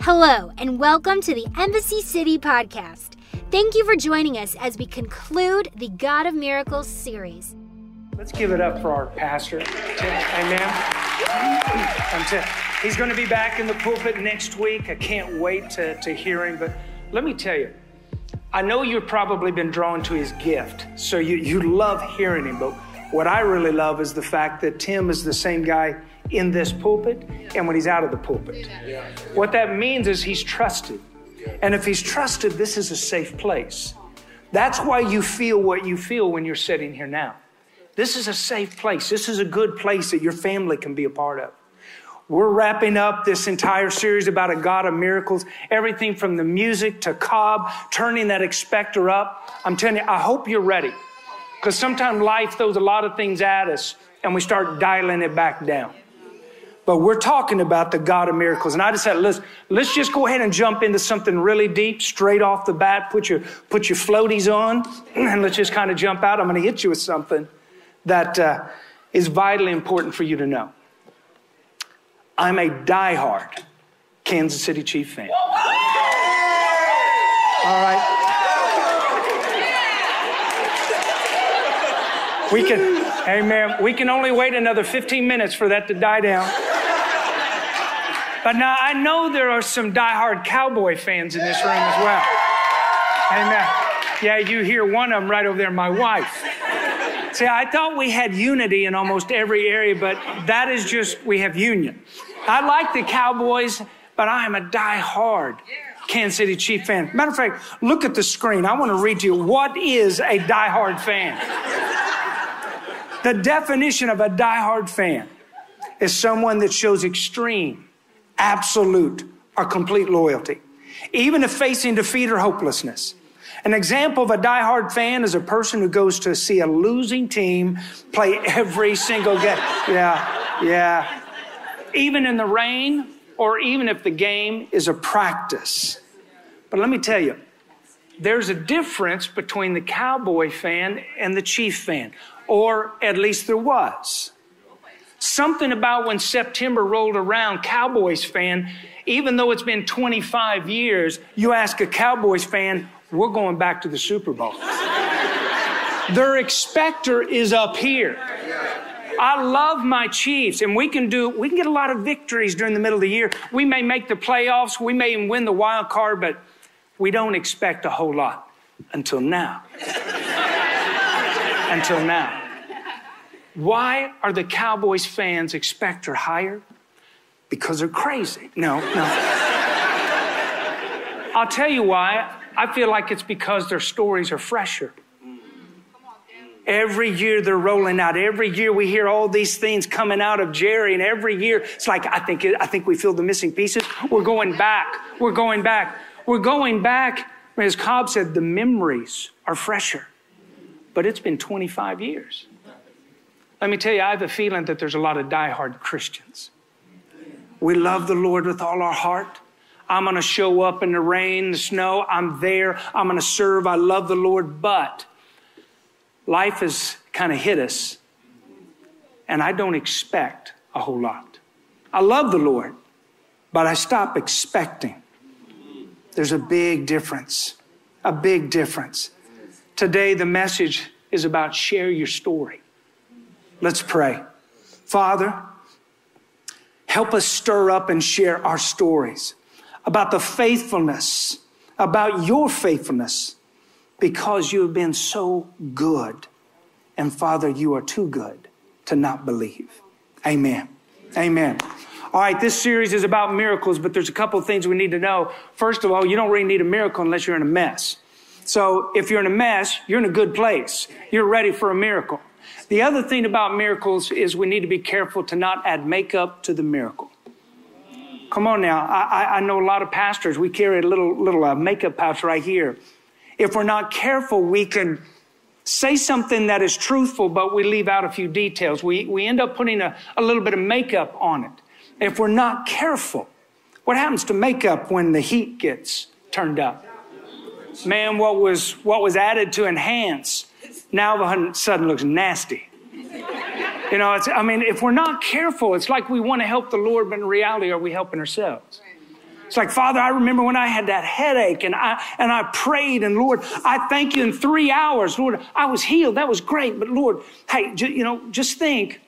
Hello, and welcome to the Embassy City podcast. Thank you for joining us as we conclude the God of Miracles series. Let's give it up for our pastor, Tim. Amen. I'm Tim. He's going to be back in the pulpit next week. I can't wait to, to hear him. But let me tell you, I know you've probably been drawn to his gift, so you, you love hearing him. But what I really love is the fact that Tim is the same guy in this pulpit and when he's out of the pulpit. What that means is he's trusted. And if he's trusted, this is a safe place. That's why you feel what you feel when you're sitting here now. This is a safe place. This is a good place that your family can be a part of. We're wrapping up this entire series about a God of miracles, everything from the music to Cobb, turning that expector up. I'm telling you, I hope you're ready. Because sometimes life throws a lot of things at us and we start dialing it back down. But we're talking about the God of miracles. And I just said, let's, let's just go ahead and jump into something really deep straight off the bat. Put your, put your floaties on and let's just kind of jump out. I'm going to hit you with something that uh, is vitally important for you to know. I'm a diehard Kansas City Chief fan. All right. We can, man, we can only wait another 15 minutes for that to die down. But now I know there are some diehard cowboy fans in this room as well. Amen. Yeah, you hear one of them right over there, my wife. See, I thought we had unity in almost every area, but that is just, we have union. I like the Cowboys, but I am a diehard Kansas City Chief fan. Matter of fact, look at the screen. I want to read to you what is a diehard fan. The definition of a diehard fan is someone that shows extreme, absolute, or complete loyalty, even if facing defeat or hopelessness. An example of a diehard fan is a person who goes to see a losing team play every single game. Yeah, yeah. Even in the rain, or even if the game is a practice. But let me tell you, there's a difference between the Cowboy fan and the Chief fan or at least there was. Something about when September rolled around, Cowboys fan, even though it's been 25 years, you ask a Cowboys fan, we're going back to the Super Bowl. Their expector is up here. I love my Chiefs, and we can do, we can get a lot of victories during the middle of the year. We may make the playoffs, we may even win the wild card, but we don't expect a whole lot until now until now. Why are the Cowboys fans expector higher? Because they're crazy. No, no. I'll tell you why. I feel like it's because their stories are fresher. Every year they're rolling out. Every year we hear all these things coming out of Jerry, and every year it's like I think I think we feel the missing pieces. We're going back. We're going back. We're going back. As Cobb said, the memories are fresher but it's been 25 years. Let me tell you, I have a feeling that there's a lot of diehard Christians. We love the Lord with all our heart. I'm going to show up in the rain, the snow. I'm there. I'm going to serve. I love the Lord. But life has kind of hit us, and I don't expect a whole lot. I love the Lord, but I stop expecting. There's a big difference. A big difference. Today, the message is about share your story. Let's pray. Father, help us stir up and share our stories about the faithfulness, about your faithfulness, because you have been so good. And Father, you are too good to not believe. Amen. Amen. All right, this series is about miracles, but there's a couple of things we need to know. First of all, you don't really need a miracle unless you're in a mess. So if you're in a mess, you're in a good place. You're ready for a miracle. The other thing about miracles is we need to be careful to not add makeup to the miracle. Come on now. I, I know a lot of pastors, we carry a little, little uh, makeup pouch right here. If we're not careful, we can say something that is truthful, but we leave out a few details. We, we end up putting a, a little bit of makeup on it. If we're not careful, what happens to makeup when the heat gets turned up? Man, what was, what was added to enhance now all of a sudden looks nasty. You know, it's, I mean, if we're not careful, it's like we want to help the Lord, but in reality, are we helping ourselves? It's like, Father, I remember when I had that headache and I, and I prayed and Lord, I thank you in three hours. Lord, I was healed. That was great. But Lord, hey, you know, just think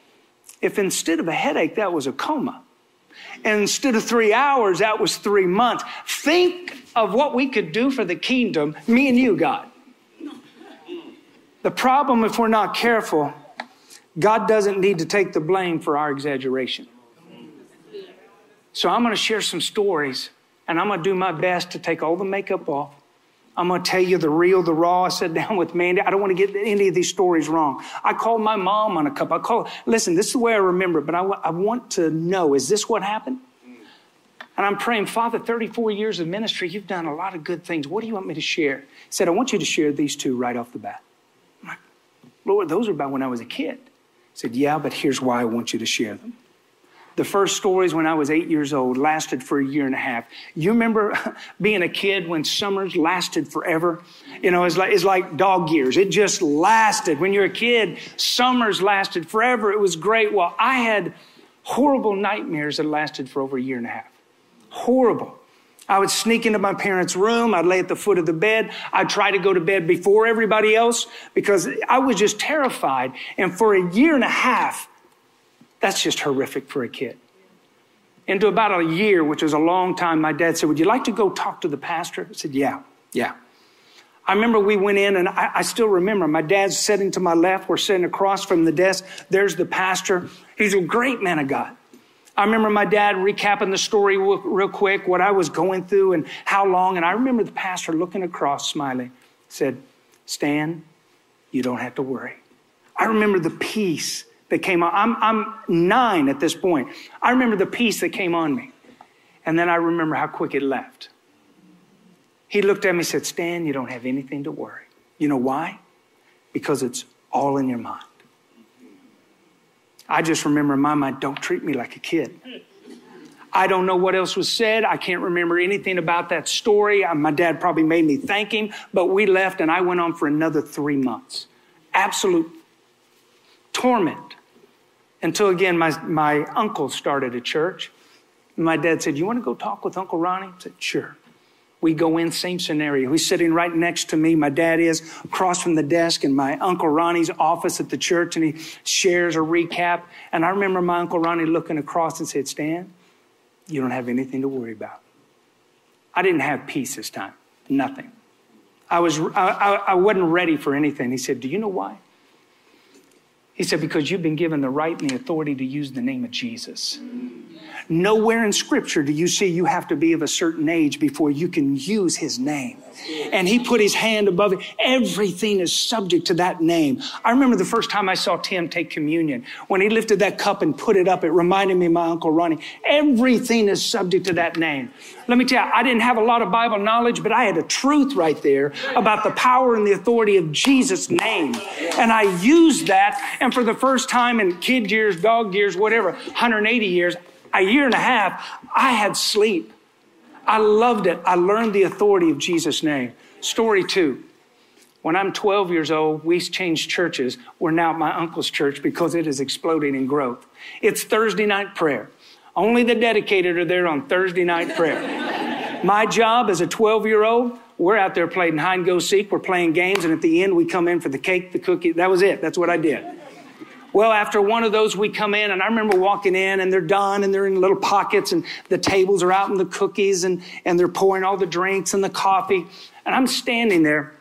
if instead of a headache, that was a coma. Instead of three hours, that was three months. Think of what we could do for the kingdom, me and you, God. The problem, if we're not careful, God doesn't need to take the blame for our exaggeration. So I'm going to share some stories and I'm going to do my best to take all the makeup off. I'm going to tell you the real, the raw. I sat down with Mandy. I don't want to get any of these stories wrong. I called my mom on a cup. I called, listen, this is the way I remember it, but I, w- I want to know is this what happened? And I'm praying, Father, 34 years of ministry, you've done a lot of good things. What do you want me to share? He said, I want you to share these two right off the bat. I'm like, Lord, those are about when I was a kid. He said, Yeah, but here's why I want you to share them. The first stories when I was eight years old lasted for a year and a half. You remember being a kid when summers lasted forever? You know, it's like, it's like dog years. It just lasted. When you're a kid, summers lasted forever. It was great. Well, I had horrible nightmares that lasted for over a year and a half. Horrible. I would sneak into my parents' room. I'd lay at the foot of the bed. I'd try to go to bed before everybody else because I was just terrified. And for a year and a half, that's just horrific for a kid. Into about a year, which was a long time, my dad said, Would you like to go talk to the pastor? I said, Yeah, yeah. I remember we went in, and I, I, still remember my dad's sitting to my left. We're sitting across from the desk. There's the pastor. He's a great man of God. I remember my dad recapping the story real, real quick, what I was going through and how long. And I remember the pastor looking across, smiling, said, Stan, you don't have to worry. I remember the peace that came on. I'm, I'm nine at this point. I remember the peace that came on me. And then I remember how quick it left. He looked at me and said, Stan, you don't have anything to worry. You know why? Because it's all in your mind. I just remember in my mind, don't treat me like a kid. I don't know what else was said. I can't remember anything about that story. My dad probably made me thank him, but we left and I went on for another three months. Absolute torment. Until again, my, my uncle started a church. My dad said, You want to go talk with Uncle Ronnie? I said, Sure. We go in, same scenario. He's sitting right next to me. My dad is across from the desk in my Uncle Ronnie's office at the church, and he shares a recap. And I remember my Uncle Ronnie looking across and said, Stan, you don't have anything to worry about. I didn't have peace this time. Nothing. I, was, I, I wasn't ready for anything. He said, Do you know why? He said, Because you've been given the right and the authority to use the name of Jesus. Nowhere in Scripture do you see you have to be of a certain age before you can use His name. And He put His hand above it. Everything is subject to that name. I remember the first time I saw Tim take communion. When he lifted that cup and put it up, it reminded me of my Uncle Ronnie. Everything is subject to that name. Let me tell you, I didn't have a lot of Bible knowledge, but I had a truth right there about the power and the authority of Jesus' name. And I used that. And for the first time in kid years, dog years, whatever, 180 years, a year and a half, I had sleep. I loved it. I learned the authority of Jesus' name. Story two. When I'm 12 years old, we changed churches. We're now at my uncle's church because it is exploding in growth. It's Thursday night prayer. Only the dedicated are there on Thursday night prayer. my job as a 12 year old, we're out there playing hide and go seek. We're playing games, and at the end, we come in for the cake, the cookie. That was it. That's what I did. Well, after one of those, we come in, and I remember walking in, and they're done, and they're in little pockets, and the tables are out, and the cookies, and, and they're pouring all the drinks and the coffee. And I'm standing there,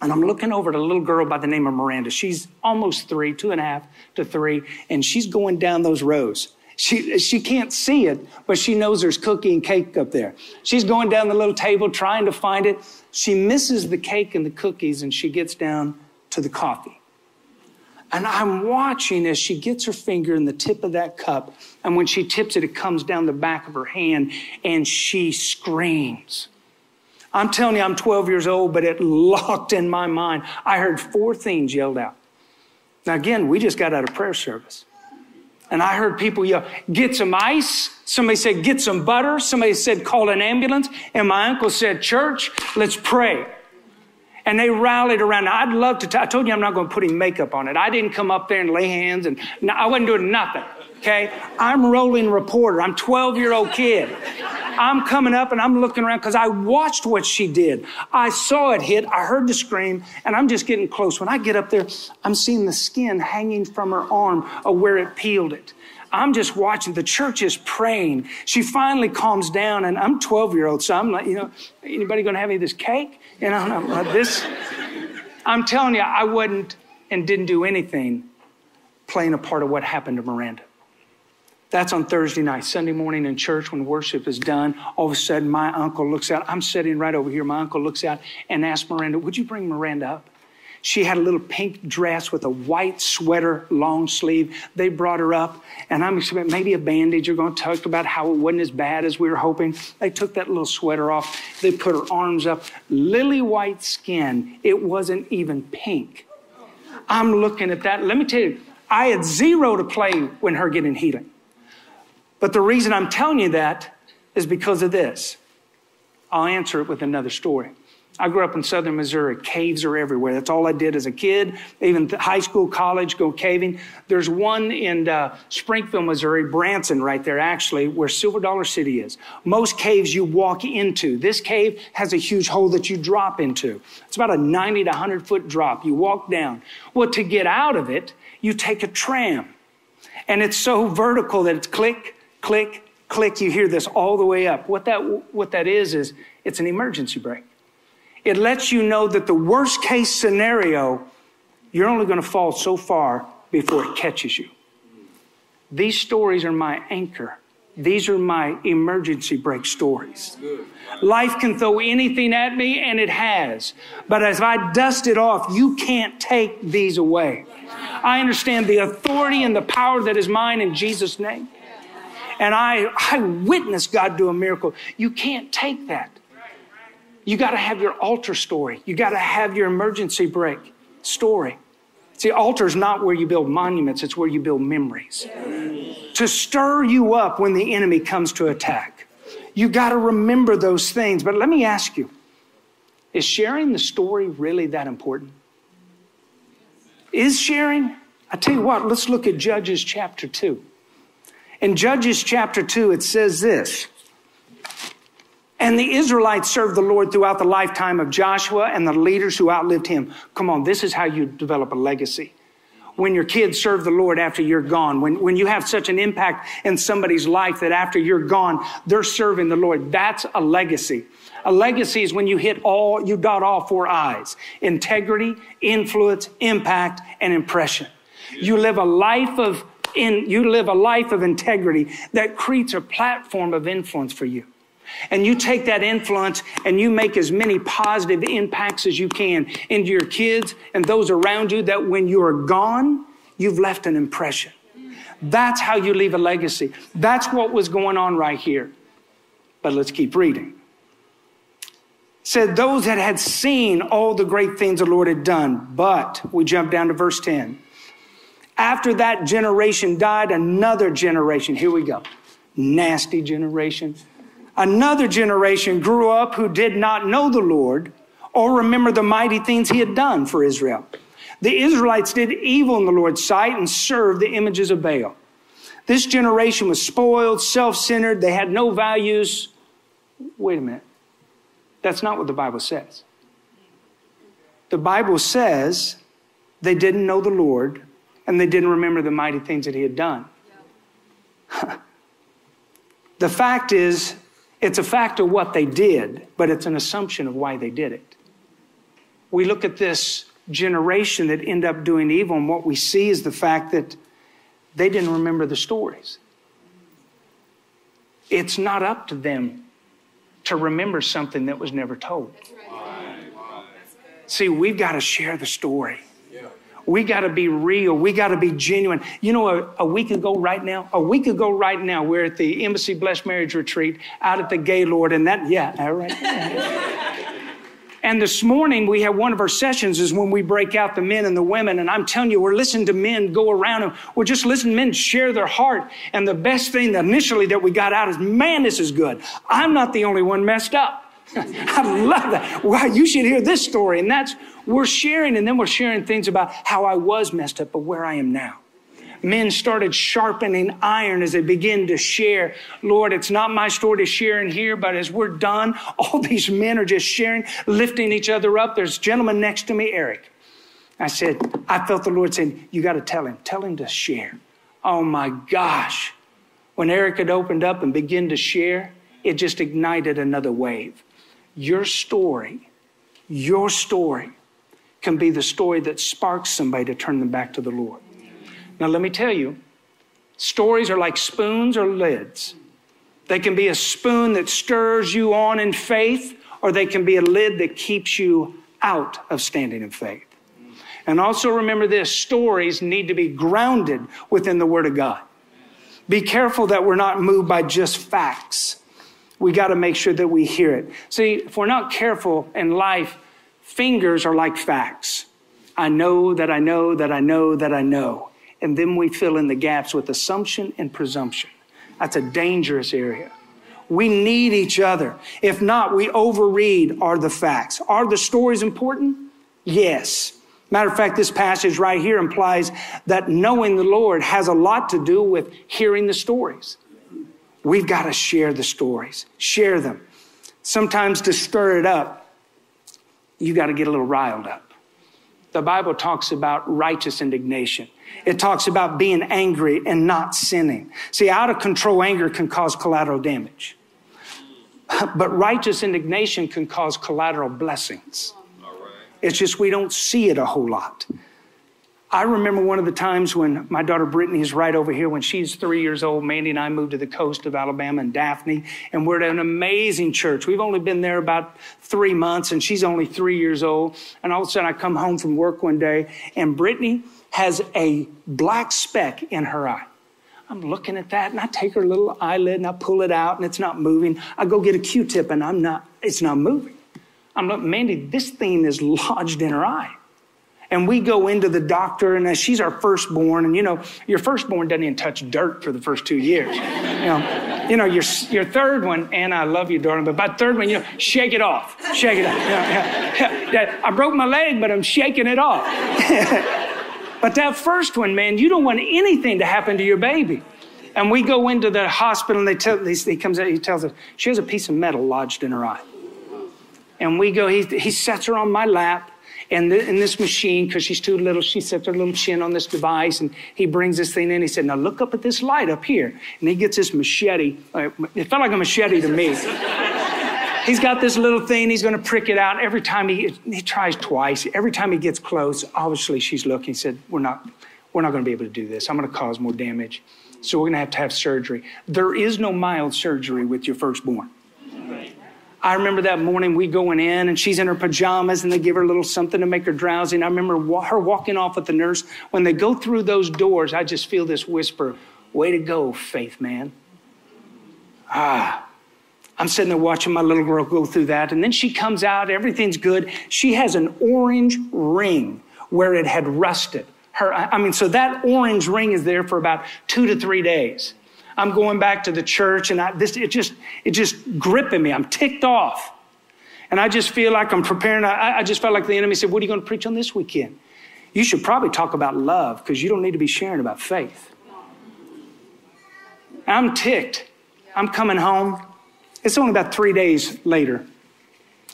and I'm looking over at a little girl by the name of Miranda. She's almost three, two and a half to three, and she's going down those rows. She, she can't see it, but she knows there's cookie and cake up there. She's going down the little table trying to find it. She misses the cake and the cookies, and she gets down to the coffee. And I'm watching as she gets her finger in the tip of that cup. And when she tips it, it comes down the back of her hand and she screams. I'm telling you, I'm 12 years old, but it locked in my mind. I heard four things yelled out. Now, again, we just got out of prayer service. And I heard people yell, get some ice. Somebody said, get some butter. Somebody said, call an ambulance. And my uncle said, church, let's pray and they rallied around. Now, I'd love to. T- I told you I'm not going to put any makeup on it. I didn't come up there and lay hands, and no, I wasn't doing nothing. Okay? I'm rolling reporter. I'm 12 year old kid. I'm coming up and I'm looking around because I watched what she did. I saw it hit. I heard the scream and I'm just getting close. When I get up there, I'm seeing the skin hanging from her arm of where it peeled it. I'm just watching. The church is praying. She finally calms down, and I'm 12 year old, so I'm like, you know, anybody going to have any of this cake? You know, this. I'm telling you, I wasn't and didn't do anything playing a part of what happened to Miranda. That's on Thursday night. Sunday morning in church when worship is done, all of a sudden my uncle looks out. I'm sitting right over here. My uncle looks out and asks Miranda, Would you bring Miranda up? She had a little pink dress with a white sweater, long sleeve. They brought her up, and I'm expecting maybe a bandage. You're going to talk about how it wasn't as bad as we were hoping. They took that little sweater off. They put her arms up. Lily white skin. It wasn't even pink. I'm looking at that. Let me tell you, I had zero to play when her getting healing. But the reason I'm telling you that is because of this. I'll answer it with another story. I grew up in southern Missouri. Caves are everywhere. That's all I did as a kid. Even high school, college, go caving. There's one in uh, Springfield, Missouri, Branson, right there, actually, where Silver Dollar City is. Most caves you walk into. This cave has a huge hole that you drop into. It's about a 90 to 100 foot drop. You walk down. Well, to get out of it, you take a tram. And it's so vertical that it's click, click, click. You hear this all the way up. What that, what that is, is it's an emergency brake. It lets you know that the worst case scenario, you're only going to fall so far before it catches you. These stories are my anchor. These are my emergency brake stories. Life can throw anything at me, and it has. But as I dust it off, you can't take these away. I understand the authority and the power that is mine in Jesus' name. And I, I witnessed God do a miracle. You can't take that. You got to have your altar story. You got to have your emergency brake story. See, altar is not where you build monuments, it's where you build memories. To stir you up when the enemy comes to attack. You got to remember those things. But let me ask you is sharing the story really that important? Is sharing? I tell you what, let's look at Judges chapter 2. In Judges chapter 2, it says this. And the Israelites served the Lord throughout the lifetime of Joshua and the leaders who outlived him. Come on, this is how you develop a legacy. When your kids serve the Lord after you're gone, when, when you have such an impact in somebody's life that after you're gone, they're serving the Lord, that's a legacy. A legacy is when you hit all, you dot all four I's integrity, influence, impact, and impression. You live a life of in, you live a life of integrity that creates a platform of influence for you. And you take that influence and you make as many positive impacts as you can into your kids and those around you that when you are gone, you've left an impression. That's how you leave a legacy. That's what was going on right here. But let's keep reading. said those that had seen all the great things the Lord had done, but we jump down to verse 10. After that generation died, another generation. Here we go. Nasty generation Another generation grew up who did not know the Lord or remember the mighty things he had done for Israel. The Israelites did evil in the Lord's sight and served the images of Baal. This generation was spoiled, self centered, they had no values. Wait a minute. That's not what the Bible says. The Bible says they didn't know the Lord and they didn't remember the mighty things that he had done. the fact is, it's a fact of what they did, but it's an assumption of why they did it. We look at this generation that end up doing evil, and what we see is the fact that they didn't remember the stories. It's not up to them to remember something that was never told. See, we've got to share the story. We got to be real. We got to be genuine. You know, a, a, week ago right now, a week ago right now, we're at the Embassy Blessed Marriage Retreat out at the Gaylord, and that, yeah, all right. and this morning we have one of our sessions is when we break out the men and the women, and I'm telling you, we're listening to men go around and we're just listening to men share their heart. And the best thing that initially that we got out is, man, this is good. I'm not the only one messed up. I love that. Wow, you should hear this story. And that's, we're sharing, and then we're sharing things about how I was messed up, but where I am now. men started sharpening iron as they began to share. Lord, it's not my story to share in here, but as we're done, all these men are just sharing, lifting each other up. There's a gentleman next to me, Eric. I said, I felt the Lord saying, You got to tell him, tell him to share. Oh my gosh. When Eric had opened up and began to share, it just ignited another wave. Your story, your story can be the story that sparks somebody to turn them back to the Lord. Now, let me tell you, stories are like spoons or lids. They can be a spoon that stirs you on in faith, or they can be a lid that keeps you out of standing in faith. And also remember this stories need to be grounded within the Word of God. Be careful that we're not moved by just facts. We got to make sure that we hear it. See, if we're not careful in life, fingers are like facts. I know that I know that I know that I know. And then we fill in the gaps with assumption and presumption. That's a dangerous area. We need each other. If not, we overread are the facts. Are the stories important? Yes. Matter of fact, this passage right here implies that knowing the Lord has a lot to do with hearing the stories. We've got to share the stories, share them. Sometimes to stir it up, you got to get a little riled up. The Bible talks about righteous indignation. It talks about being angry and not sinning. See, out of control anger can cause collateral damage. But righteous indignation can cause collateral blessings. It's just we don't see it a whole lot. I remember one of the times when my daughter Brittany is right over here when she's three years old. Mandy and I moved to the coast of Alabama and Daphne, and we're at an amazing church. We've only been there about three months, and she's only three years old. And all of a sudden, I come home from work one day, and Brittany has a black speck in her eye. I'm looking at that, and I take her little eyelid and I pull it out, and it's not moving. I go get a Q-tip, and I'm not. It's not moving. I'm like, Mandy, this thing is lodged in her eye. And we go into the doctor, and she's our firstborn. And you know, your firstborn doesn't even touch dirt for the first two years. You know, you know your, your third one, and I love you, darling, but by third one, you know, shake it off. Shake it off. Yeah, yeah. I broke my leg, but I'm shaking it off. but that first one, man, you don't want anything to happen to your baby. And we go into the hospital, and they tell, he comes out, he tells us, she has a piece of metal lodged in her eye. And we go, he, he sets her on my lap the, in this machine because she's too little. She sets her little chin on this device and he brings this thing in. He said, Now look up at this light up here. And he gets this machete. Uh, it felt like a machete to me. he's got this little thing. He's going to prick it out. Every time he, he tries twice, every time he gets close, obviously she's looking. He said, We're not, we're not going to be able to do this. I'm going to cause more damage. So we're going to have to have surgery. There is no mild surgery with your firstborn. I remember that morning we going in and she's in her pajamas and they give her a little something to make her drowsy. And I remember her walking off with the nurse. When they go through those doors, I just feel this whisper, way to go, faith man. Ah, I'm sitting there watching my little girl go through that. And then she comes out, everything's good. She has an orange ring where it had rusted. Her, I mean, so that orange ring is there for about two to three days. I'm going back to the church and I, this, it just, it just gripping me. I'm ticked off. And I just feel like I'm preparing. I, I just felt like the enemy said, what are you going to preach on this weekend? You should probably talk about love because you don't need to be sharing about faith. I'm ticked. I'm coming home. It's only about three days later.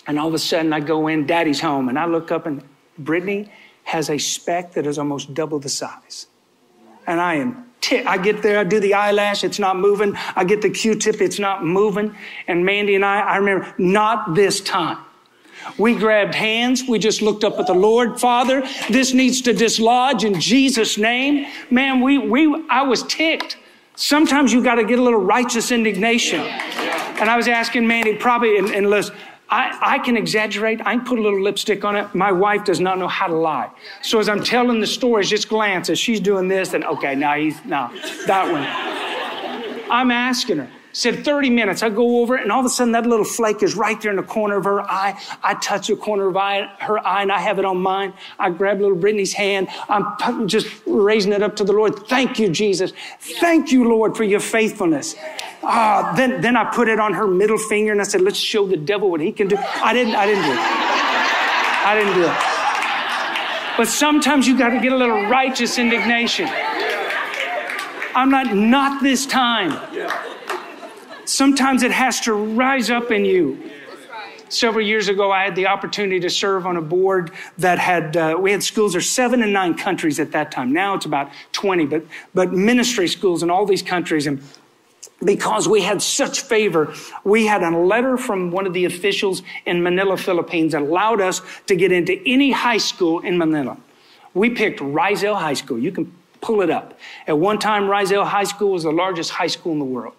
And all of a sudden I go in, daddy's home, and I look up and Brittany has a speck that is almost double the size. And I am I get there, I do the eyelash, it's not moving. I get the Q-tip, it's not moving. And Mandy and I, I remember, not this time. We grabbed hands. We just looked up at the Lord. Father, this needs to dislodge in Jesus' name. Man, we, we, I was ticked. Sometimes you got to get a little righteous indignation. And I was asking Mandy, probably, and, and Liz, I, I can exaggerate. I can put a little lipstick on it. My wife does not know how to lie. So as I'm telling the stories, just glance as she's doing this, and okay, now he's now that one. I'm asking her. Said 30 minutes. I go over it, and all of a sudden that little flake is right there in the corner of her eye. I touch the corner of eye, her eye, and I have it on mine. I grab little Brittany's hand. I'm just raising it up to the Lord. Thank you, Jesus. Thank you, Lord, for your faithfulness. Ah, then, then I put it on her middle finger and I said, let's show the devil what he can do. I didn't, I didn't do it. I didn't do it. But sometimes you got to get a little righteous indignation. I'm not, not this time. Sometimes it has to rise up in you. Several years ago, I had the opportunity to serve on a board that had, uh, we had schools, there's seven and nine countries at that time. Now it's about 20, but, but ministry schools in all these countries. And because we had such favor, we had a letter from one of the officials in Manila, Philippines that allowed us to get into any high school in Manila. We picked Rizal High School. You can pull it up. At one time, Rizal High School was the largest high school in the world.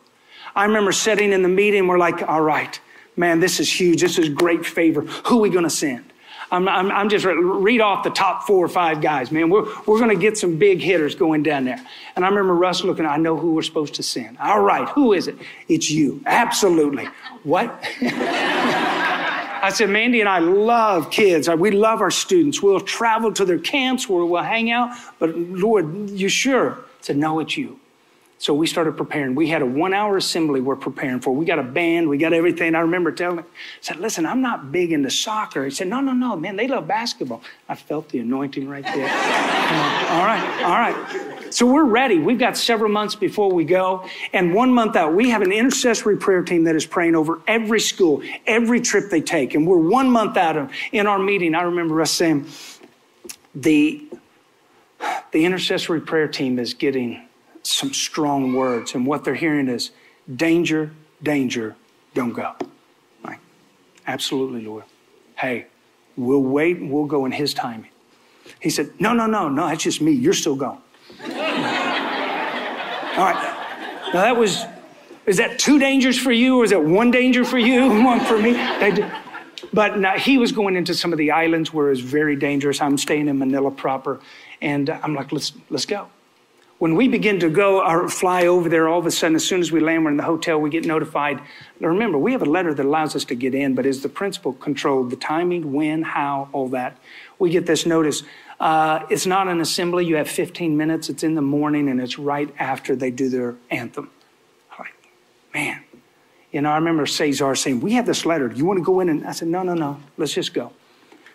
I remember sitting in the meeting, we're like, all right, man, this is huge. This is great favor. Who are we going to send? I'm, I'm, I'm, just read off the top four or five guys, man. We're, we're going to get some big hitters going down there. And I remember Russ looking, I know who we're supposed to send. All right, who is it? It's you. Absolutely. What? I said, Mandy and I love kids. We love our students. We'll travel to their camps where we'll hang out. But Lord, you sure? I said, no, it's you. So we started preparing. We had a one hour assembly we're preparing for. We got a band, we got everything. I remember telling him, I said, listen, I'm not big into soccer. He said, no, no, no, man, they love basketball. I felt the anointing right there. Uh, all right, all right. So we're ready. We've got several months before we go. And one month out, we have an intercessory prayer team that is praying over every school, every trip they take. And we're one month out of, in our meeting. I remember us saying, the, the intercessory prayer team is getting some strong words. And what they're hearing is danger, danger, don't go. Right? Absolutely, Lord. Hey, we'll wait and we'll go in His timing. He said, No, no, no, no, that's just me. You're still going. All right. Now that was, is that two dangers for you or is that one danger for you, one for me? But now he was going into some of the islands where it was very dangerous. I'm staying in Manila proper. And I'm like, let's, let's go. When we begin to go or fly over there, all of a sudden, as soon as we land, we're in the hotel, we get notified. Now remember, we have a letter that allows us to get in, but is the principal controlled the timing, when, how, all that? We get this notice. Uh, it's not an assembly. You have 15 minutes. It's in the morning, and it's right after they do their anthem. I'm like, man. Know, I remember Cesar saying, We have this letter. Do you want to go in? And I said, No, no, no. Let's just go.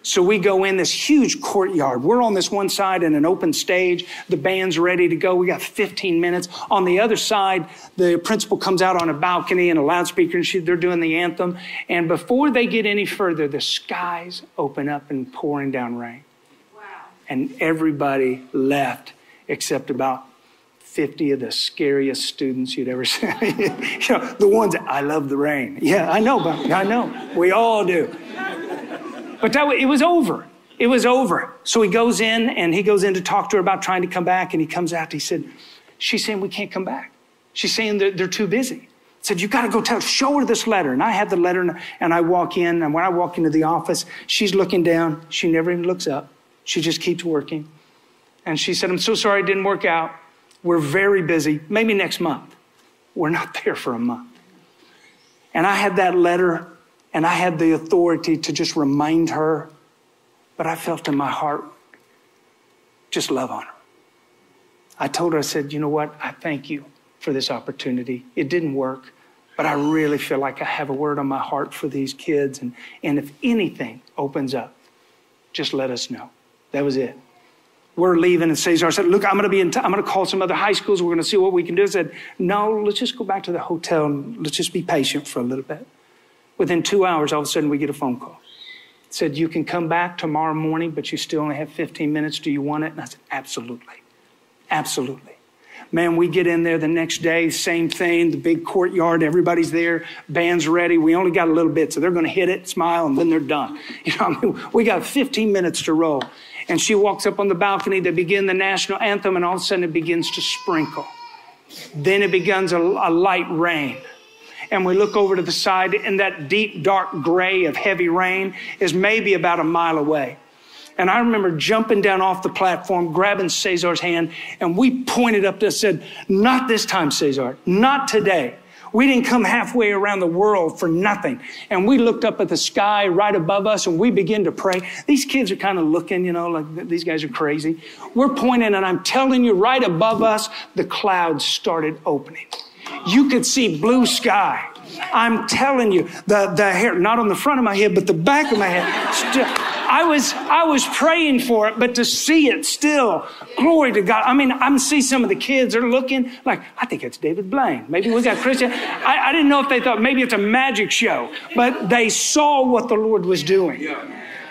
So we go in this huge courtyard. We're on this one side in an open stage. The band's ready to go. We got 15 minutes. On the other side, the principal comes out on a balcony and a loudspeaker and she, they're doing the anthem. And before they get any further, the skies open up and pouring down rain. Wow. And everybody left except about 50 of the scariest students you'd ever seen. you know, the ones that I love the rain. Yeah, I know, but I know. We all do. But that, it was over. It was over. So he goes in and he goes in to talk to her about trying to come back. And he comes out. He said, She's saying we can't come back. She's saying they're, they're too busy. I said, You got to go tell, show her this letter. And I had the letter and I walk in. And when I walk into the office, she's looking down. She never even looks up. She just keeps working. And she said, I'm so sorry it didn't work out. We're very busy. Maybe next month. We're not there for a month. And I had that letter and I had the authority to just remind her, but I felt in my heart, just love on her. I told her, I said, you know what? I thank you for this opportunity. It didn't work, but I really feel like I have a word on my heart for these kids. And, and if anything opens up, just let us know. That was it. We're leaving, and Cesar said, Look, I'm going to be in, t- I'm going to call some other high schools. We're going to see what we can do. I said, No, let's just go back to the hotel and let's just be patient for a little bit. Within two hours, all of a sudden, we get a phone call. It said, You can come back tomorrow morning, but you still only have 15 minutes. Do you want it? And I said, Absolutely. Absolutely. Man, we get in there the next day, same thing, the big courtyard, everybody's there, band's ready. We only got a little bit, so they're going to hit it, smile, and then they're done. You know, I mean, we got 15 minutes to roll. And she walks up on the balcony, they begin the national anthem, and all of a sudden it begins to sprinkle. Then it begins a, a light rain and we look over to the side, and that deep, dark gray of heavy rain is maybe about a mile away. And I remember jumping down off the platform, grabbing Cesar's hand, and we pointed up to said, Not this time, Cesar, not today. We didn't come halfway around the world for nothing. And we looked up at the sky right above us and we began to pray. These kids are kind of looking, you know, like these guys are crazy. We're pointing, and I'm telling you, right above us, the clouds started opening you could see blue sky. I'm telling you, the, the hair, not on the front of my head, but the back of my head. I was, I was praying for it, but to see it still, glory to God. I mean, I'm see some of the kids are looking like, I think it's David Blaine. Maybe we got Christian. I, I didn't know if they thought maybe it's a magic show, but they saw what the Lord was doing.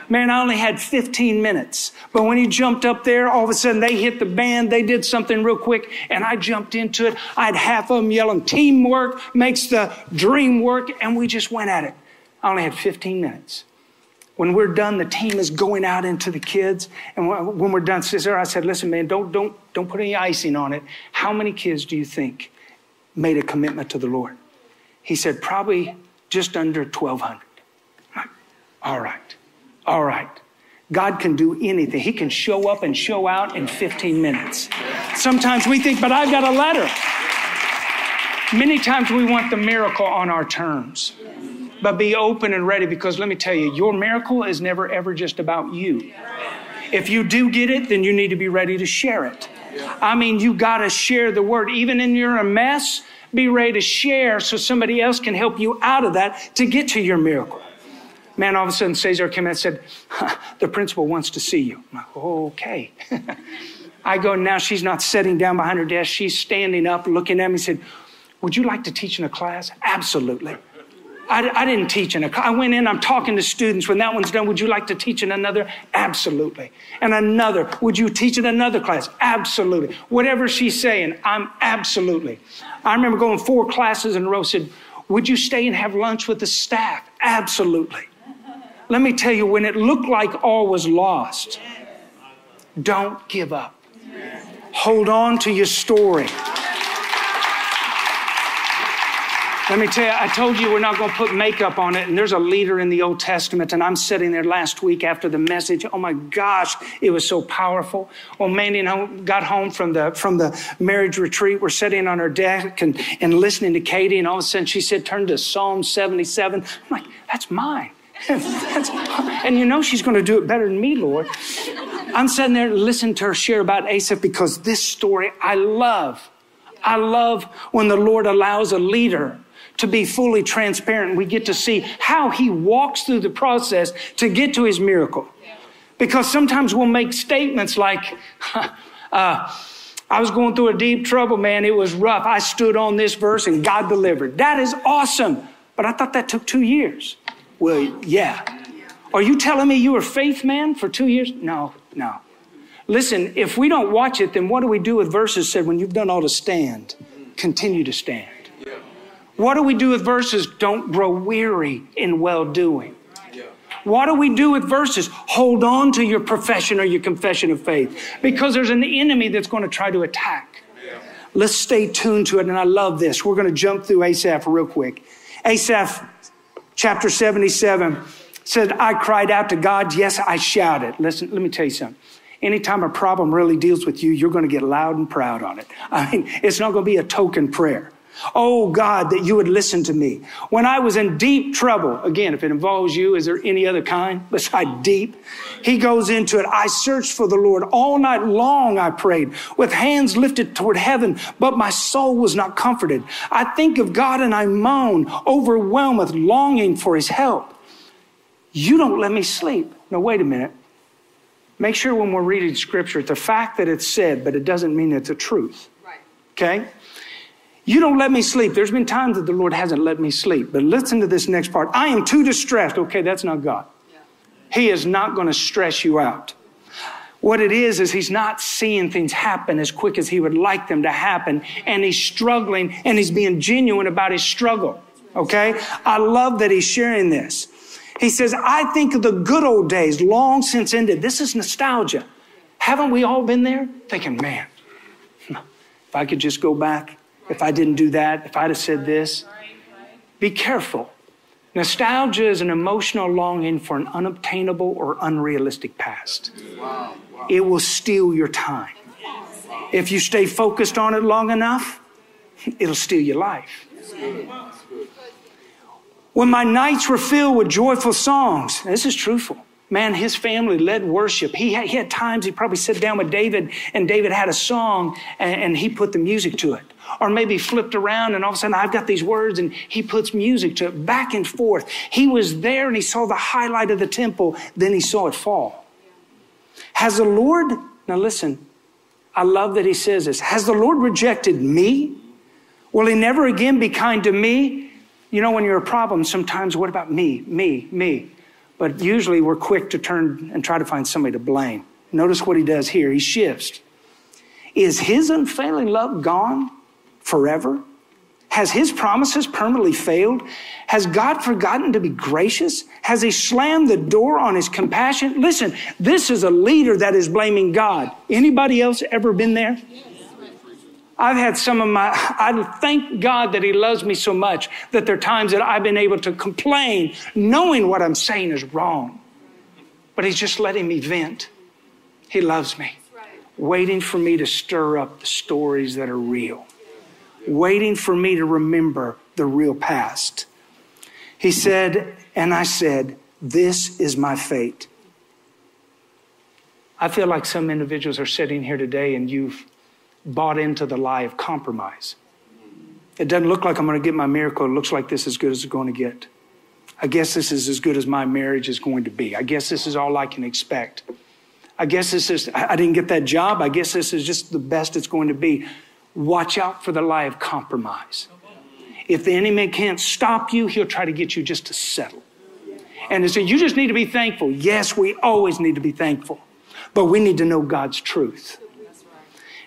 Man, I only had 15 minutes. But when he jumped up there, all of a sudden they hit the band. They did something real quick and I jumped into it. I had half of them yelling, teamwork makes the dream work. And we just went at it. I only had 15 minutes. When we're done, the team is going out into the kids. And when we're done, Cesar, I said, listen, man, don't, don't, don't put any icing on it. How many kids do you think made a commitment to the Lord? He said, probably just under 1,200. All right. All right. God can do anything. He can show up and show out in 15 minutes. Sometimes we think, but I've got a letter. Many times we want the miracle on our terms. But be open and ready because let me tell you, your miracle is never ever just about you. If you do get it, then you need to be ready to share it. I mean, you got to share the word. Even in you're a mess, be ready to share so somebody else can help you out of that to get to your miracle. Man, all of a sudden, Cesar came in and said, The principal wants to see you. I'm like, okay. I go, now she's not sitting down behind her desk. She's standing up, looking at me, said, Would you like to teach in a class? Absolutely. I, I didn't teach in a class. I went in, I'm talking to students. When that one's done, would you like to teach in another? Absolutely. And another, would you teach in another class? Absolutely. Whatever she's saying, I'm absolutely. I remember going four classes in a row, said, Would you stay and have lunch with the staff? Absolutely. Let me tell you, when it looked like all was lost, don't give up. Hold on to your story. Let me tell you, I told you we're not going to put makeup on it. And there's a leader in the Old Testament, and I'm sitting there last week after the message. Oh my gosh, it was so powerful. Well, Mandy and I got home from the from the marriage retreat. We're sitting on our deck and, and listening to Katie, and all of a sudden she said, "Turn to Psalm 77." I'm like, "That's mine." And you know she's going to do it better than me, Lord. I'm sitting there listening to her share about Asaph because this story I love. I love when the Lord allows a leader to be fully transparent. We get to see how he walks through the process to get to his miracle. Because sometimes we'll make statements like, uh, I was going through a deep trouble, man. It was rough. I stood on this verse and God delivered. That is awesome. But I thought that took two years. Well, yeah. Are you telling me you were faith man for two years? No, no. Listen, if we don't watch it, then what do we do with verses said, when you've done all to stand, continue to stand? What do we do with verses, don't grow weary in well doing? What do we do with verses? Hold on to your profession or your confession of faith because there's an enemy that's going to try to attack. Let's stay tuned to it. And I love this. We're going to jump through Asaph real quick. Asaph chapter 77 said, I cried out to God. Yes, I shouted. Listen, let me tell you something. Anytime a problem really deals with you, you're going to get loud and proud on it. I mean, it's not going to be a token prayer. Oh God, that you would listen to me. When I was in deep trouble, again, if it involves you, is there any other kind beside deep? He goes into it. I searched for the Lord all night long. I prayed with hands lifted toward heaven, but my soul was not comforted. I think of God and I moan, overwhelmed with longing for his help. You don't let me sleep. No, wait a minute. Make sure when we're reading scripture, it's a fact that it's said, but it doesn't mean it's a truth. Right. Okay? You don't let me sleep. There's been times that the Lord hasn't let me sleep. But listen to this next part. I am too distressed. Okay, that's not God. He is not going to stress you out. What it is, is he's not seeing things happen as quick as he would like them to happen. And he's struggling and he's being genuine about his struggle. Okay? I love that he's sharing this. He says, I think of the good old days long since ended. This is nostalgia. Haven't we all been there? Thinking, man, if I could just go back if I didn't do that, if I'd have said this. Be careful. Nostalgia is an emotional longing for an unobtainable or unrealistic past. It will steal your time. If you stay focused on it long enough, it'll steal your life. When my nights were filled with joyful songs, this is truthful. Man, his family led worship. He had, he had times he probably sat down with David and David had a song and, and he put the music to it. Or maybe flipped around and all of a sudden I've got these words and he puts music to it back and forth. He was there and he saw the highlight of the temple, then he saw it fall. Has the Lord, now listen, I love that he says this. Has the Lord rejected me? Will he never again be kind to me? You know, when you're a problem, sometimes what about me, me, me? But usually we're quick to turn and try to find somebody to blame. Notice what he does here. He shifts. Is his unfailing love gone forever? Has his promises permanently failed? Has God forgotten to be gracious? Has he slammed the door on his compassion? Listen, this is a leader that is blaming God. Anybody else ever been there? I've had some of my, I thank God that He loves me so much that there are times that I've been able to complain knowing what I'm saying is wrong. But He's just letting me vent. He loves me, waiting for me to stir up the stories that are real, waiting for me to remember the real past. He said, and I said, This is my fate. I feel like some individuals are sitting here today and you've bought into the lie of compromise. It doesn't look like I'm going to get my miracle. It looks like this is as good as it's going to get. I guess this is as good as my marriage is going to be. I guess this is all I can expect. I guess this is, I didn't get that job. I guess this is just the best it's going to be. Watch out for the lie of compromise. If the enemy can't stop you, he'll try to get you just to settle. And to say, you just need to be thankful. Yes, we always need to be thankful, but we need to know God's truth.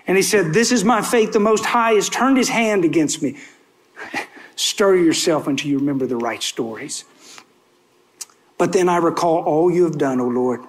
And he said, This is my faith. The Most High has turned his hand against me. Stir yourself until you remember the right stories. But then I recall all you have done, O Lord.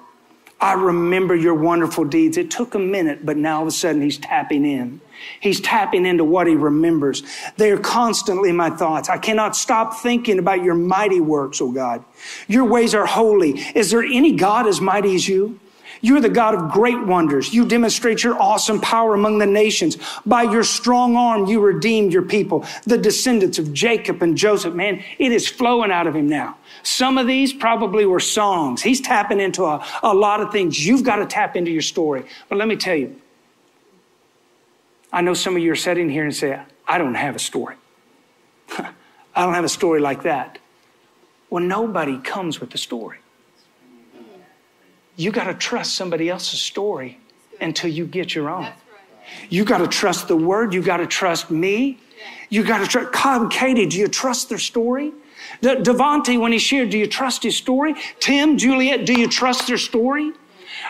I remember your wonderful deeds. It took a minute, but now all of a sudden he's tapping in. He's tapping into what he remembers. They are constantly my thoughts. I cannot stop thinking about your mighty works, O God. Your ways are holy. Is there any God as mighty as you? You're the God of great wonders. You demonstrate your awesome power among the nations. By your strong arm, you redeemed your people, the descendants of Jacob and Joseph. Man, it is flowing out of him now. Some of these probably were songs. He's tapping into a, a lot of things. You've got to tap into your story. But let me tell you, I know some of you are sitting here and say, I don't have a story. I don't have a story like that. Well, nobody comes with a story. You got to trust somebody else's story until you get your own. You got to trust the word. You got to trust me. You got to trust. Cobb, Katie, do you trust their story? De- Devontae, when he shared, do you trust his story? Tim, Juliet, do you trust their story?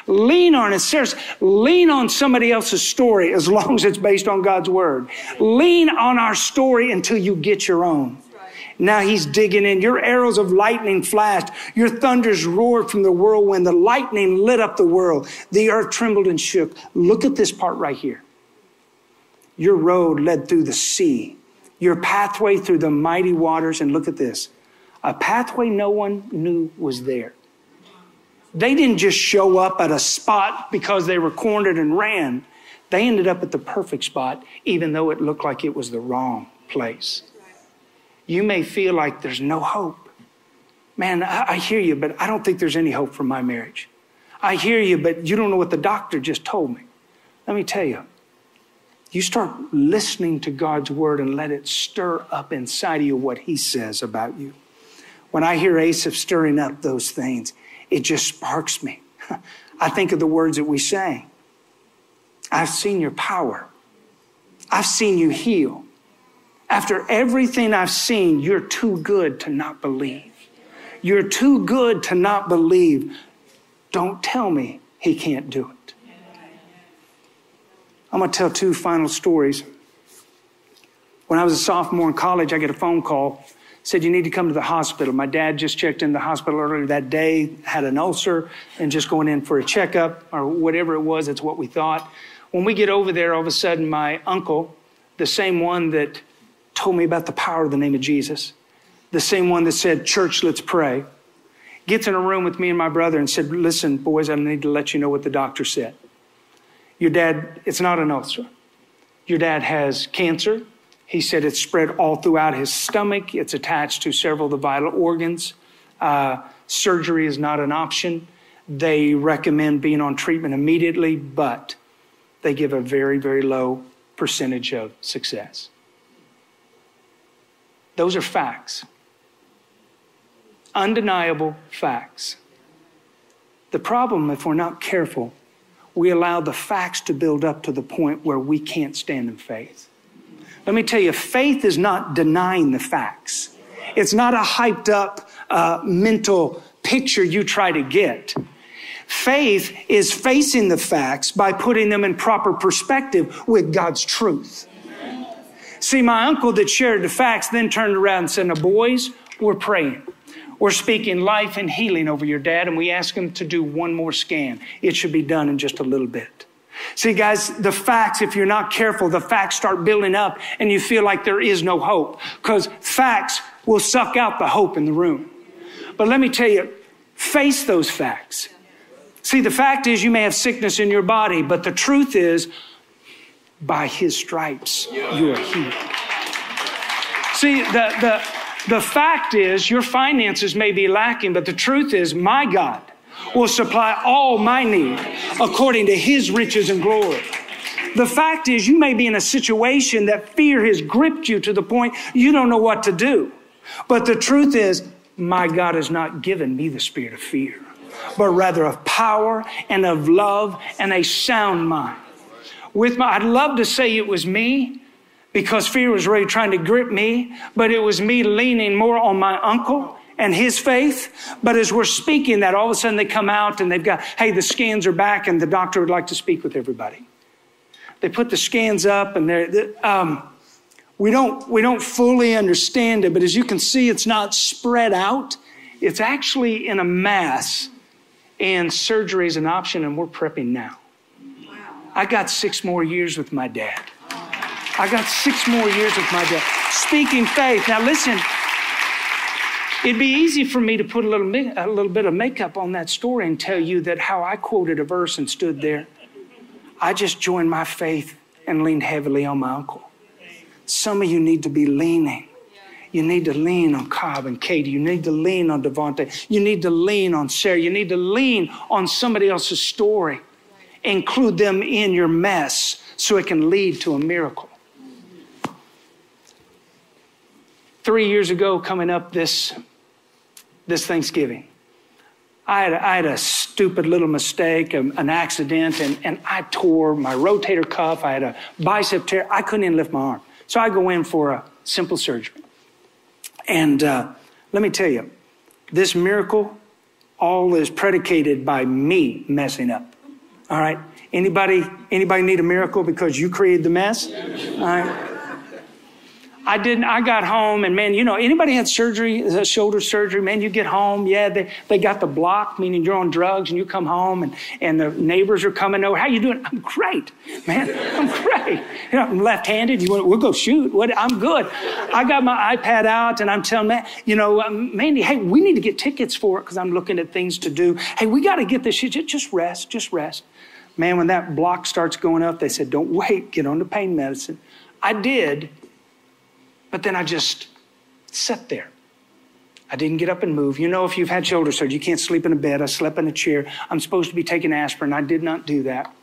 Lean on it. Seriously, lean on somebody else's story as long as it's based on God's word. Lean on our story until you get your own. Now he's digging in. Your arrows of lightning flashed. Your thunders roared from the whirlwind. The lightning lit up the world. The earth trembled and shook. Look at this part right here. Your road led through the sea. Your pathway through the mighty waters. And look at this. A pathway no one knew was there. They didn't just show up at a spot because they were cornered and ran. They ended up at the perfect spot, even though it looked like it was the wrong place. You may feel like there's no hope. Man, I, I hear you, but I don't think there's any hope for my marriage. I hear you, but you don't know what the doctor just told me. Let me tell you, you start listening to God's word and let it stir up inside of you what he says about you. When I hear Asaph stirring up those things, it just sparks me. I think of the words that we sang. I've seen your power. I've seen you heal. After everything I've seen, you're too good to not believe. You're too good to not believe. Don't tell me he can't do it. I'm going to tell two final stories. When I was a sophomore in college, I get a phone call. Said, You need to come to the hospital. My dad just checked in the hospital earlier that day, had an ulcer, and just going in for a checkup or whatever it was. That's what we thought. When we get over there, all of a sudden, my uncle, the same one that told me about the power of the name of Jesus. The same one that said, Church, let's pray. Gets in a room with me and my brother and said, Listen, boys, I need to let you know what the doctor said. Your dad, it's not an ulcer. Your dad has cancer. He said it's spread all throughout his stomach, it's attached to several of the vital organs. Uh, surgery is not an option. They recommend being on treatment immediately, but they give a very, very low percentage of success. Those are facts. Undeniable facts. The problem, if we're not careful, we allow the facts to build up to the point where we can't stand in faith. Let me tell you, faith is not denying the facts. It's not a hyped up uh, mental picture you try to get. Faith is facing the facts by putting them in proper perspective with God's truth. See, my uncle that shared the facts then turned around and said, Now, boys, we're praying. We're speaking life and healing over your dad, and we ask him to do one more scan. It should be done in just a little bit. See, guys, the facts, if you're not careful, the facts start building up and you feel like there is no hope because facts will suck out the hope in the room. But let me tell you, face those facts. See, the fact is you may have sickness in your body, but the truth is, by his stripes, you are healed. See, the, the, the fact is, your finances may be lacking, but the truth is, my God will supply all my need according to his riches and glory. The fact is, you may be in a situation that fear has gripped you to the point you don't know what to do. But the truth is, my God has not given me the spirit of fear, but rather of power and of love and a sound mind. With my, I'd love to say it was me, because fear was really trying to grip me, but it was me leaning more on my uncle and his faith. But as we're speaking that, all of a sudden they come out and they've got, hey, the scans are back and the doctor would like to speak with everybody. They put the scans up and they're, um, we don't, we don't fully understand it, but as you can see, it's not spread out. It's actually in a mass and surgery is an option and we're prepping now. I got six more years with my dad. I got six more years with my dad. Speaking faith. Now listen, it'd be easy for me to put a little, a little bit of makeup on that story and tell you that how I quoted a verse and stood there. I just joined my faith and leaned heavily on my uncle. Some of you need to be leaning. You need to lean on Cobb and Katie. You need to lean on Devontae. You need to lean on Sarah. You need to lean on somebody else's story. Include them in your mess so it can lead to a miracle. three years ago coming up this, this Thanksgiving. I had, a, I had a stupid little mistake, um, an accident, and, and I tore my rotator cuff. I had a bicep tear. I couldn't even lift my arm. So I go in for a simple surgery. And uh, let me tell you, this miracle all is predicated by me messing up. All right? Anybody, anybody need a miracle because you created the mess? All right? I didn't, I got home and man, you know, anybody had surgery, uh, shoulder surgery, man, you get home, yeah, they, they got the block, meaning you're on drugs and you come home and, and the neighbors are coming over. How you doing? I'm great, man. I'm great. You know, I'm left-handed. You want, we'll go shoot. What, I'm good. I got my iPad out and I'm telling Matt, you know, um, Mandy, hey, we need to get tickets for it because I'm looking at things to do. Hey, we got to get this shit. Just rest, just rest. Man, when that block starts going up, they said, don't wait, get on the pain medicine. I did but then I just sat there. I didn't get up and move. You know, if you've had shoulder surgery, you can't sleep in a bed. I slept in a chair. I'm supposed to be taking aspirin. I did not do that.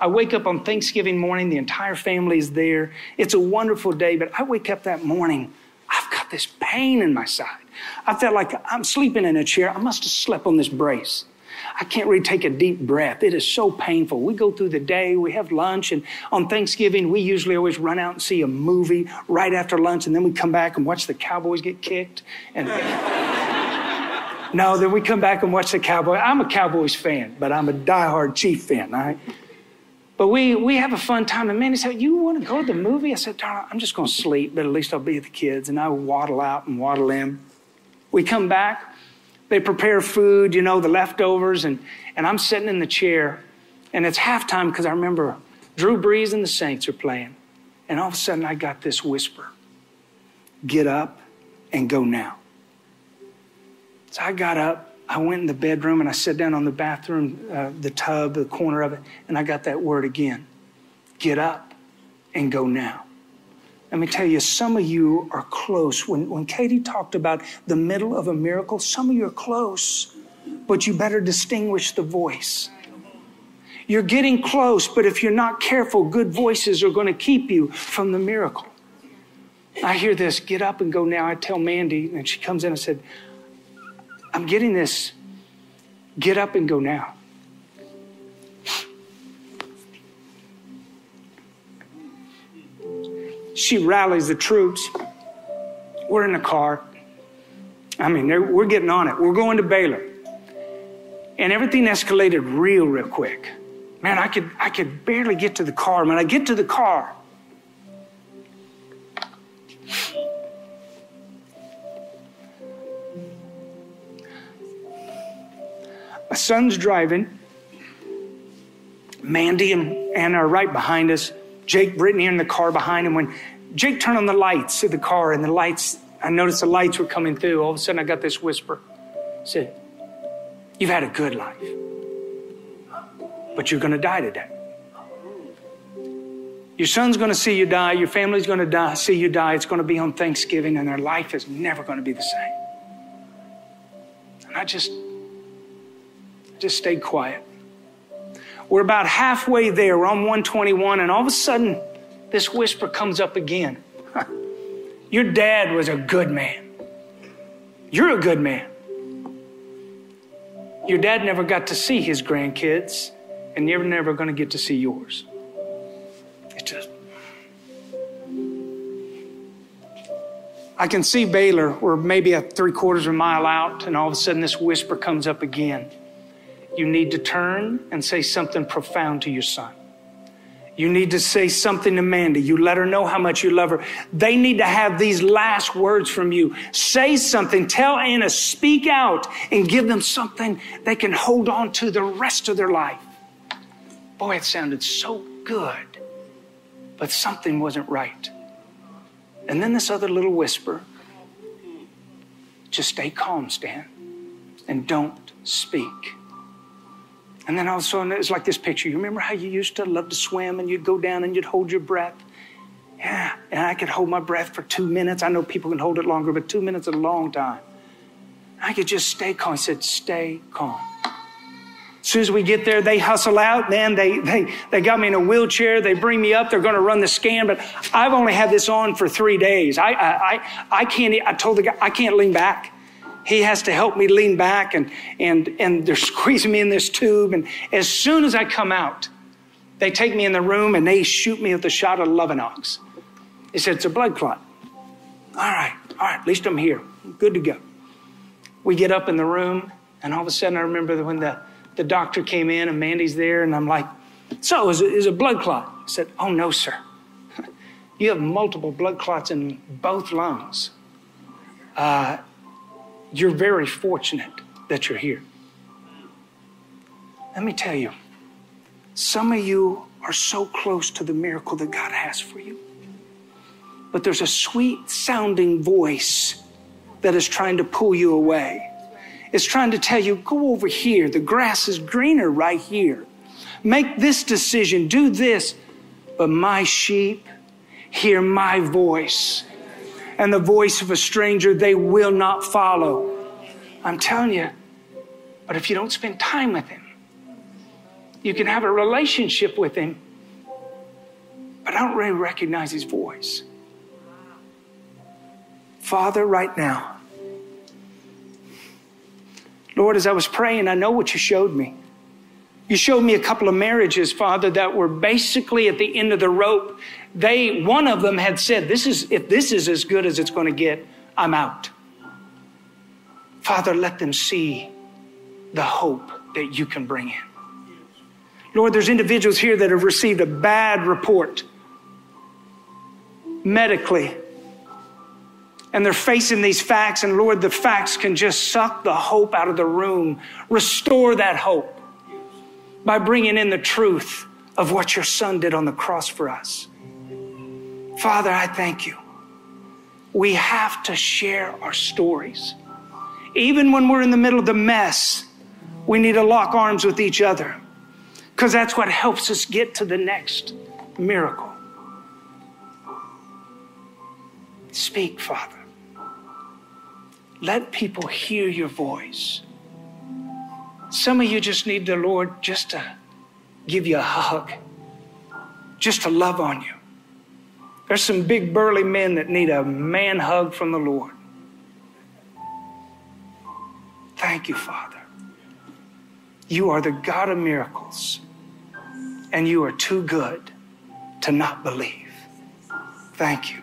I wake up on Thanksgiving morning. The entire family is there. It's a wonderful day, but I wake up that morning. I've got this pain in my side. I felt like I'm sleeping in a chair. I must have slept on this brace. I can't really take a deep breath. It is so painful. We go through the day, we have lunch, and on Thanksgiving, we usually always run out and see a movie right after lunch, and then we come back and watch the Cowboys get kicked. And no, then we come back and watch the Cowboys. I'm a Cowboys fan, but I'm a diehard Chief fan, all right? But we, we have a fun time. And man, he said, You want to go to the movie? I said, Darn, I'm just going to sleep, but at least I'll be with the kids. And I waddle out and waddle in. We come back. They prepare food, you know, the leftovers, and, and I'm sitting in the chair, and it's halftime because I remember Drew Brees and the Saints are playing. And all of a sudden, I got this whisper get up and go now. So I got up, I went in the bedroom, and I sat down on the bathroom, uh, the tub, the corner of it, and I got that word again get up and go now. Let me tell you, some of you are close. When, when Katie talked about the middle of a miracle, some of you are close, but you better distinguish the voice. You're getting close, but if you're not careful, good voices are going to keep you from the miracle. I hear this, get up and go now. I tell Mandy, and she comes in and said, I'm getting this, get up and go now. She rallies the troops. We're in the car. I mean, we're getting on it. We're going to Baylor. And everything escalated real, real quick. Man, I could, I could barely get to the car. When I get to the car, my son's driving. Mandy and Anna are right behind us. Jake, Britton here in the car behind him. When Jake turned on the lights of the car and the lights, I noticed the lights were coming through. All of a sudden, I got this whisper. I said, You've had a good life, but you're going to die today. Your son's going to see you die. Your family's going to die, see you die. It's going to be on Thanksgiving, and their life is never going to be the same. And I just, just stayed quiet. We're about halfway there. We're on 121, and all of a sudden, this whisper comes up again. Your dad was a good man. You're a good man. Your dad never got to see his grandkids, and you're never going to get to see yours. It's just. I can see Baylor. We're maybe a three quarters of a mile out, and all of a sudden this whisper comes up again. You need to turn and say something profound to your son. You need to say something to Mandy. You let her know how much you love her. They need to have these last words from you. Say something. Tell Anna, speak out and give them something they can hold on to the rest of their life. Boy, it sounded so good, but something wasn't right. And then this other little whisper just stay calm, Stan, and don't speak. And then all of a sudden, it's like this picture. You remember how you used to love to swim and you'd go down and you'd hold your breath? Yeah, and I could hold my breath for two minutes. I know people can hold it longer, but two minutes is a long time. I could just stay calm. He said, stay calm. As soon as we get there, they hustle out. Man, they, they, they got me in a wheelchair. They bring me up. They're going to run the scan, but I've only had this on for three days. I, I, I, I can't, I told the guy, I can't lean back. He has to help me lean back and, and, and they're squeezing me in this tube. And as soon as I come out, they take me in the room and they shoot me with a shot of Lovenox. He said, It's a blood clot. All right, all right, at least I'm here. Good to go. We get up in the room, and all of a sudden I remember when the, the doctor came in and Mandy's there, and I'm like, So, is it, is a blood clot? I said, Oh, no, sir. you have multiple blood clots in both lungs. Uh, you're very fortunate that you're here. Let me tell you, some of you are so close to the miracle that God has for you. But there's a sweet sounding voice that is trying to pull you away. It's trying to tell you, go over here. The grass is greener right here. Make this decision, do this. But my sheep hear my voice and the voice of a stranger they will not follow. I'm telling you, but if you don't spend time with him, you can have a relationship with him, but I don't really recognize his voice. Father, right now, Lord, as I was praying, I know what you showed me. You showed me a couple of marriages, Father, that were basically at the end of the rope. They, one of them had said, "This is if this is as good as it's going to get, I'm out." Father, let them see the hope that you can bring in. Lord, there's individuals here that have received a bad report medically, and they're facing these facts, and Lord, the facts can just suck the hope out of the room. Restore that hope by bringing in the truth of what your son did on the cross for us. Father, I thank you. We have to share our stories. Even when we're in the middle of the mess, we need to lock arms with each other because that's what helps us get to the next miracle. Speak, Father. Let people hear your voice. Some of you just need the Lord just to give you a hug, just to love on you. There's some big burly men that need a man hug from the Lord. Thank you, Father. You are the God of miracles, and you are too good to not believe. Thank you.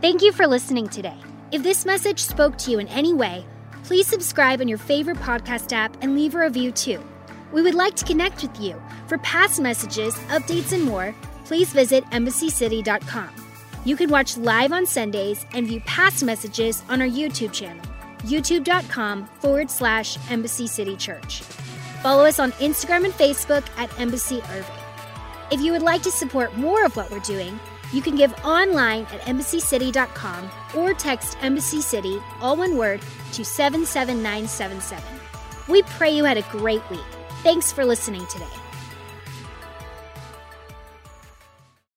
Thank you for listening today. If this message spoke to you in any way, please subscribe on your favorite podcast app and leave a review too. We would like to connect with you. For past messages, updates, and more, please visit embassycity.com. You can watch live on Sundays and view past messages on our YouTube channel, youtube.com forward slash Embassy City Church. Follow us on Instagram and Facebook at Embassy Irving. If you would like to support more of what we're doing, you can give online at embassycity.com or text Embassy City, all one word, to 77977. We pray you had a great week. Thanks for listening today.